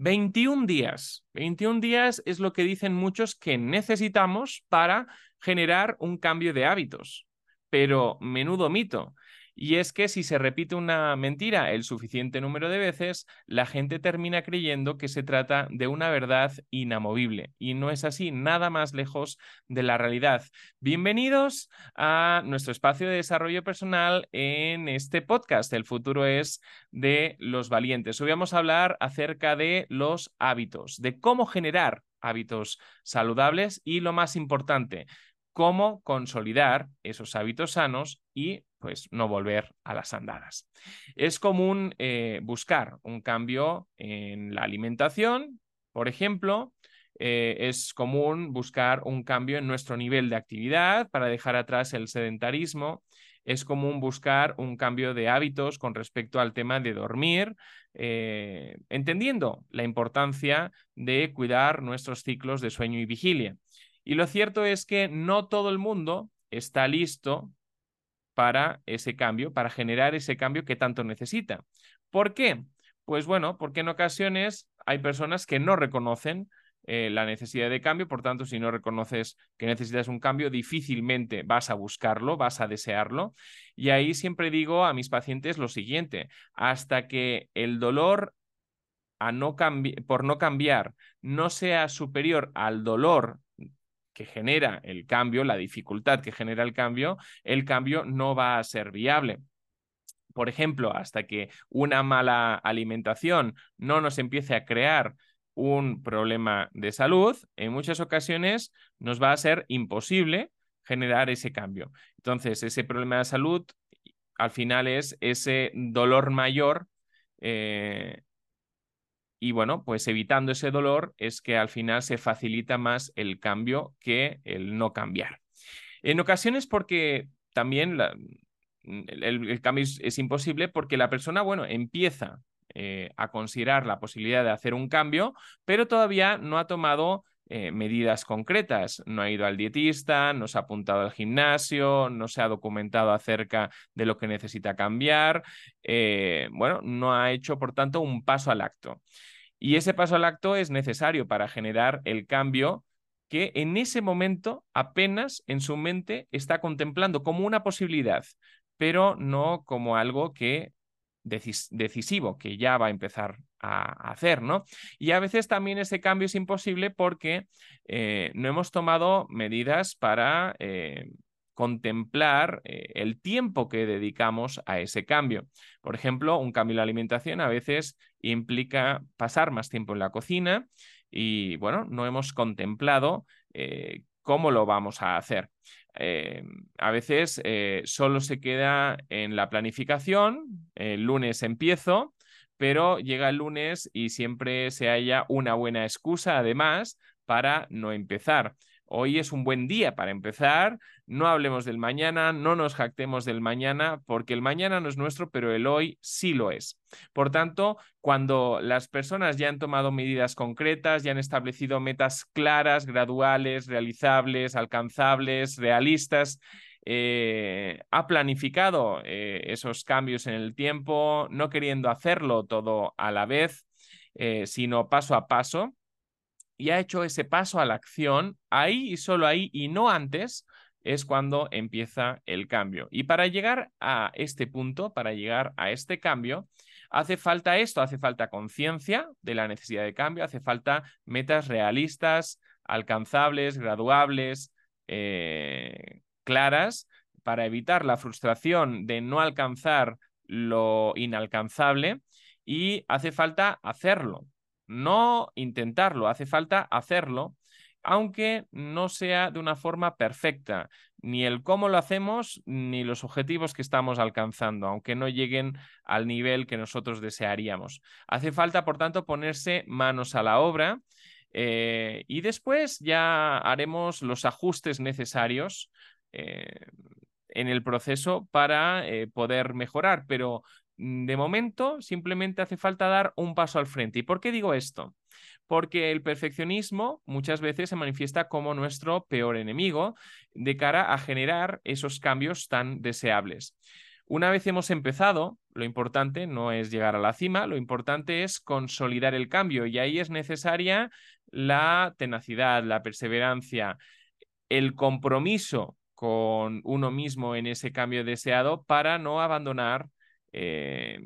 21 días. 21 días es lo que dicen muchos que necesitamos para generar un cambio de hábitos. Pero menudo mito. Y es que si se repite una mentira el suficiente número de veces, la gente termina creyendo que se trata de una verdad inamovible. Y no es así, nada más lejos de la realidad. Bienvenidos a nuestro espacio de desarrollo personal en este podcast. El futuro es de los valientes. Hoy vamos a hablar acerca de los hábitos, de cómo generar hábitos saludables y lo más importante, cómo consolidar esos hábitos sanos y pues no volver a las andadas. Es común eh, buscar un cambio en la alimentación, por ejemplo, eh, es común buscar un cambio en nuestro nivel de actividad para dejar atrás el sedentarismo. Es común buscar un cambio de hábitos con respecto al tema de dormir, eh, entendiendo la importancia de cuidar nuestros ciclos de sueño y vigilia. Y lo cierto es que no todo el mundo está listo para ese cambio, para generar ese cambio que tanto necesita. ¿Por qué? Pues bueno, porque en ocasiones hay personas que no reconocen eh, la necesidad de cambio, por tanto, si no reconoces que necesitas un cambio, difícilmente vas a buscarlo, vas a desearlo. Y ahí siempre digo a mis pacientes lo siguiente, hasta que el dolor a no por no cambiar no sea superior al dolor que genera el cambio, la dificultad que genera el cambio, el cambio no va a ser viable. Por ejemplo, hasta que una mala alimentación no nos empiece a crear un problema de salud, en muchas ocasiones nos va a ser imposible generar ese cambio. Entonces, ese problema de salud al final es ese dolor mayor eh, y bueno, pues evitando ese dolor es que al final se facilita más el cambio que el no cambiar. En ocasiones porque también el, cambio es, imposible porque la persona, bueno, empieza eh, a considerar la posibilidad de hacer un cambio, pero todavía no ha tomado eh, medidas concretas. No ha ido al dietista, no se ha apuntado al gimnasio, no se ha documentado acerca de lo que necesita cambiar. Eh, bueno, no ha hecho, por tanto, un paso al acto. Y ese paso al acto es necesario para generar el cambio que en ese momento apenas en su mente está contemplando como una posibilidad, pero no como algo que decisivo que ya va a empezar a hacer, ¿no? Y a veces también ese cambio es imposible porque eh, no hemos tomado medidas para eh, contemplar eh, el tiempo que dedicamos a ese cambio. Por ejemplo, un cambio en la alimentación a veces implica pasar más tiempo en la cocina y, bueno, no hemos contemplado cómo lo vamos a hacer. Eh, a veces solo se queda en la planificación, el lunes empiezo, pero llega el lunes y siempre se haya una buena excusa además para no empezar. Hoy es un buen día para empezar. No hablemos del mañana, no nos jactemos del mañana, porque el mañana no es nuestro, pero el hoy sí lo es. Por tanto, cuando las personas ya han tomado medidas concretas, ya han establecido metas claras, graduales, realizables, alcanzables, realistas, eh, ha planificado eh, esos cambios en el tiempo, no queriendo hacerlo todo a la vez, eh, sino paso a paso, y ha hecho ese paso a la acción, ahí y solo ahí y no antes, es cuando empieza el cambio. Y para llegar a este punto, para llegar a este cambio, hace falta esto, hace falta conciencia de la necesidad de cambio, hace falta metas realistas, alcanzables, graduables, eh, claras, para evitar la frustración de no alcanzar lo inalcanzable y hace falta hacerlo no intentarlo, hace falta hacerlo, aunque no sea de una forma perfecta, ni el cómo lo hacemos, ni los objetivos que estamos alcanzando, aunque no lleguen al nivel que nosotros desearíamos. Hace falta, por tanto, ponerse manos a la obra. Eh, y después ya haremos los ajustes necesarios eh, en el proceso para eh, poder mejorar, pero de momento, simplemente hace falta dar un paso al frente. ¿Y por qué digo esto? Porque el perfeccionismo muchas veces se manifiesta como nuestro peor enemigo de cara a generar esos cambios tan deseables. Una vez hemos empezado, lo importante no es llegar a la cima, lo importante es consolidar el cambio y ahí es necesaria la tenacidad, la perseverancia, el compromiso con uno mismo en ese cambio deseado para no abandonar eh,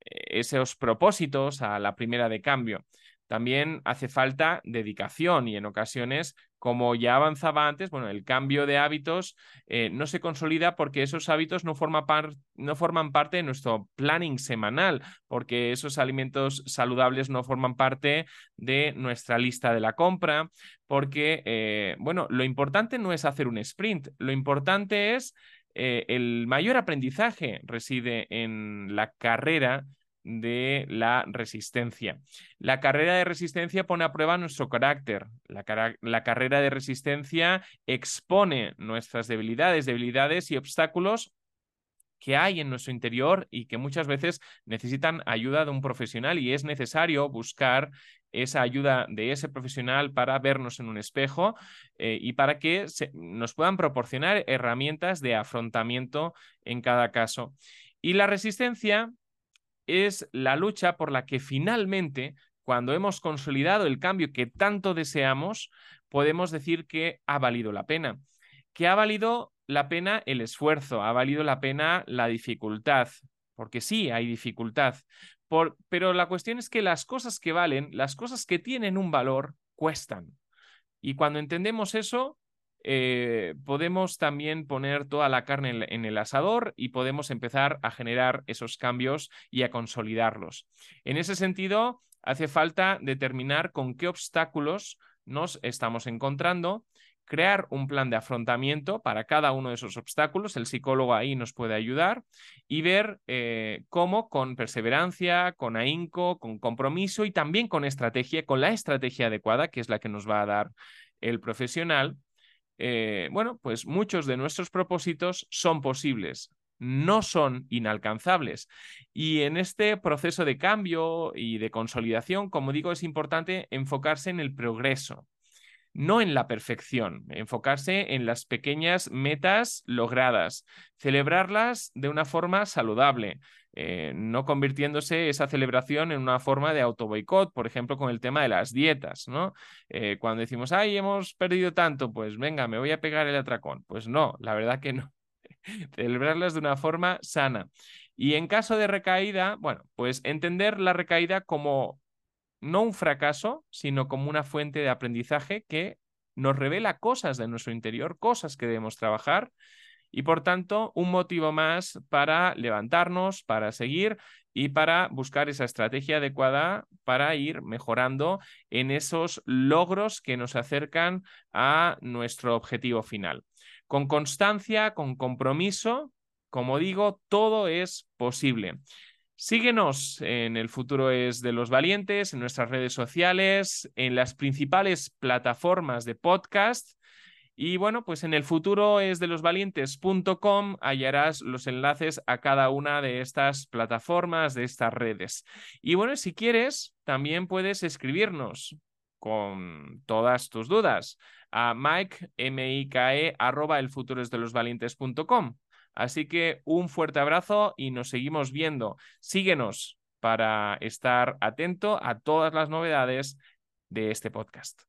esos propósitos a la primera de cambio. También hace falta dedicación y en ocasiones, como ya avanzaba antes, bueno, el cambio de hábitos eh, no se consolida porque esos hábitos no, forman parte de nuestro planning semanal, porque esos alimentos saludables no forman parte de nuestra lista de la compra, porque, eh, bueno, lo importante no es hacer un sprint, lo importante es eh, el mayor aprendizaje reside en la carrera de la resistencia. La carrera de resistencia pone a prueba nuestro carácter. La, la, carrera de resistencia expone nuestras debilidades, debilidades y obstáculos que hay en nuestro interior y que muchas veces necesitan ayuda de un profesional y es necesario buscar esa ayuda de ese profesional para vernos en un espejo eh, y para que nos puedan proporcionar herramientas de afrontamiento en cada caso. Y la resistencia es la lucha por la que finalmente, cuando hemos consolidado el cambio que tanto deseamos, podemos decir que ha valido la pena, que ha valido la pena el esfuerzo, ha valido la pena la dificultad, porque sí hay dificultad, pero la cuestión es que las cosas que valen, las cosas que tienen un valor, cuestan. Y cuando entendemos eso, eh, podemos también poner toda la carne en, el asador y podemos empezar a generar esos cambios y a consolidarlos. En ese sentido, hace falta determinar con qué obstáculos nos estamos encontrando, crear un plan de afrontamiento para cada uno de esos obstáculos. El psicólogo ahí nos puede ayudar y ver eh, cómo con perseverancia, con ahínco, con compromiso y también con estrategia, con la estrategia adecuada, que es la que nos va a dar el profesional, eh, bueno, pues muchos de nuestros propósitos son posibles, no son inalcanzables. Y en este proceso de cambio y de consolidación, como digo, es importante enfocarse en el progreso, no en la perfección, enfocarse en las pequeñas metas logradas, celebrarlas de una forma saludable, eh, no convirtiéndose esa celebración en una forma de auto boicot, por ejemplo, con el tema de las dietas, ¿no? Eh, cuando decimos, ay, hemos perdido tanto, pues venga, me voy a pegar el atracón. Pues no, la verdad que no. Celebrarlas de una forma sana. Y en caso de recaída, bueno, pues entender la recaída como no un fracaso, sino como una fuente de aprendizaje que nos revela cosas de nuestro interior, cosas que debemos trabajar y por tanto un motivo más para levantarnos, para seguir y para buscar esa estrategia adecuada para ir mejorando en esos logros que nos acercan a nuestro objetivo final. Con constancia, con compromiso, como digo, todo es posible. Síguenos en El futuro es de los valientes, en nuestras redes sociales, en las principales plataformas de podcast. Y bueno, pues en el futuro es de los valientes.com hallarás los enlaces a cada una de estas plataformas, de estas redes. Y bueno, si quieres, también puedes escribirnos con todas tus dudas a mike, m i k -E, arroba el futuro es de los valientes.com. Así que un fuerte abrazo y nos seguimos viendo. Síguenos para estar atento a todas las novedades de este podcast.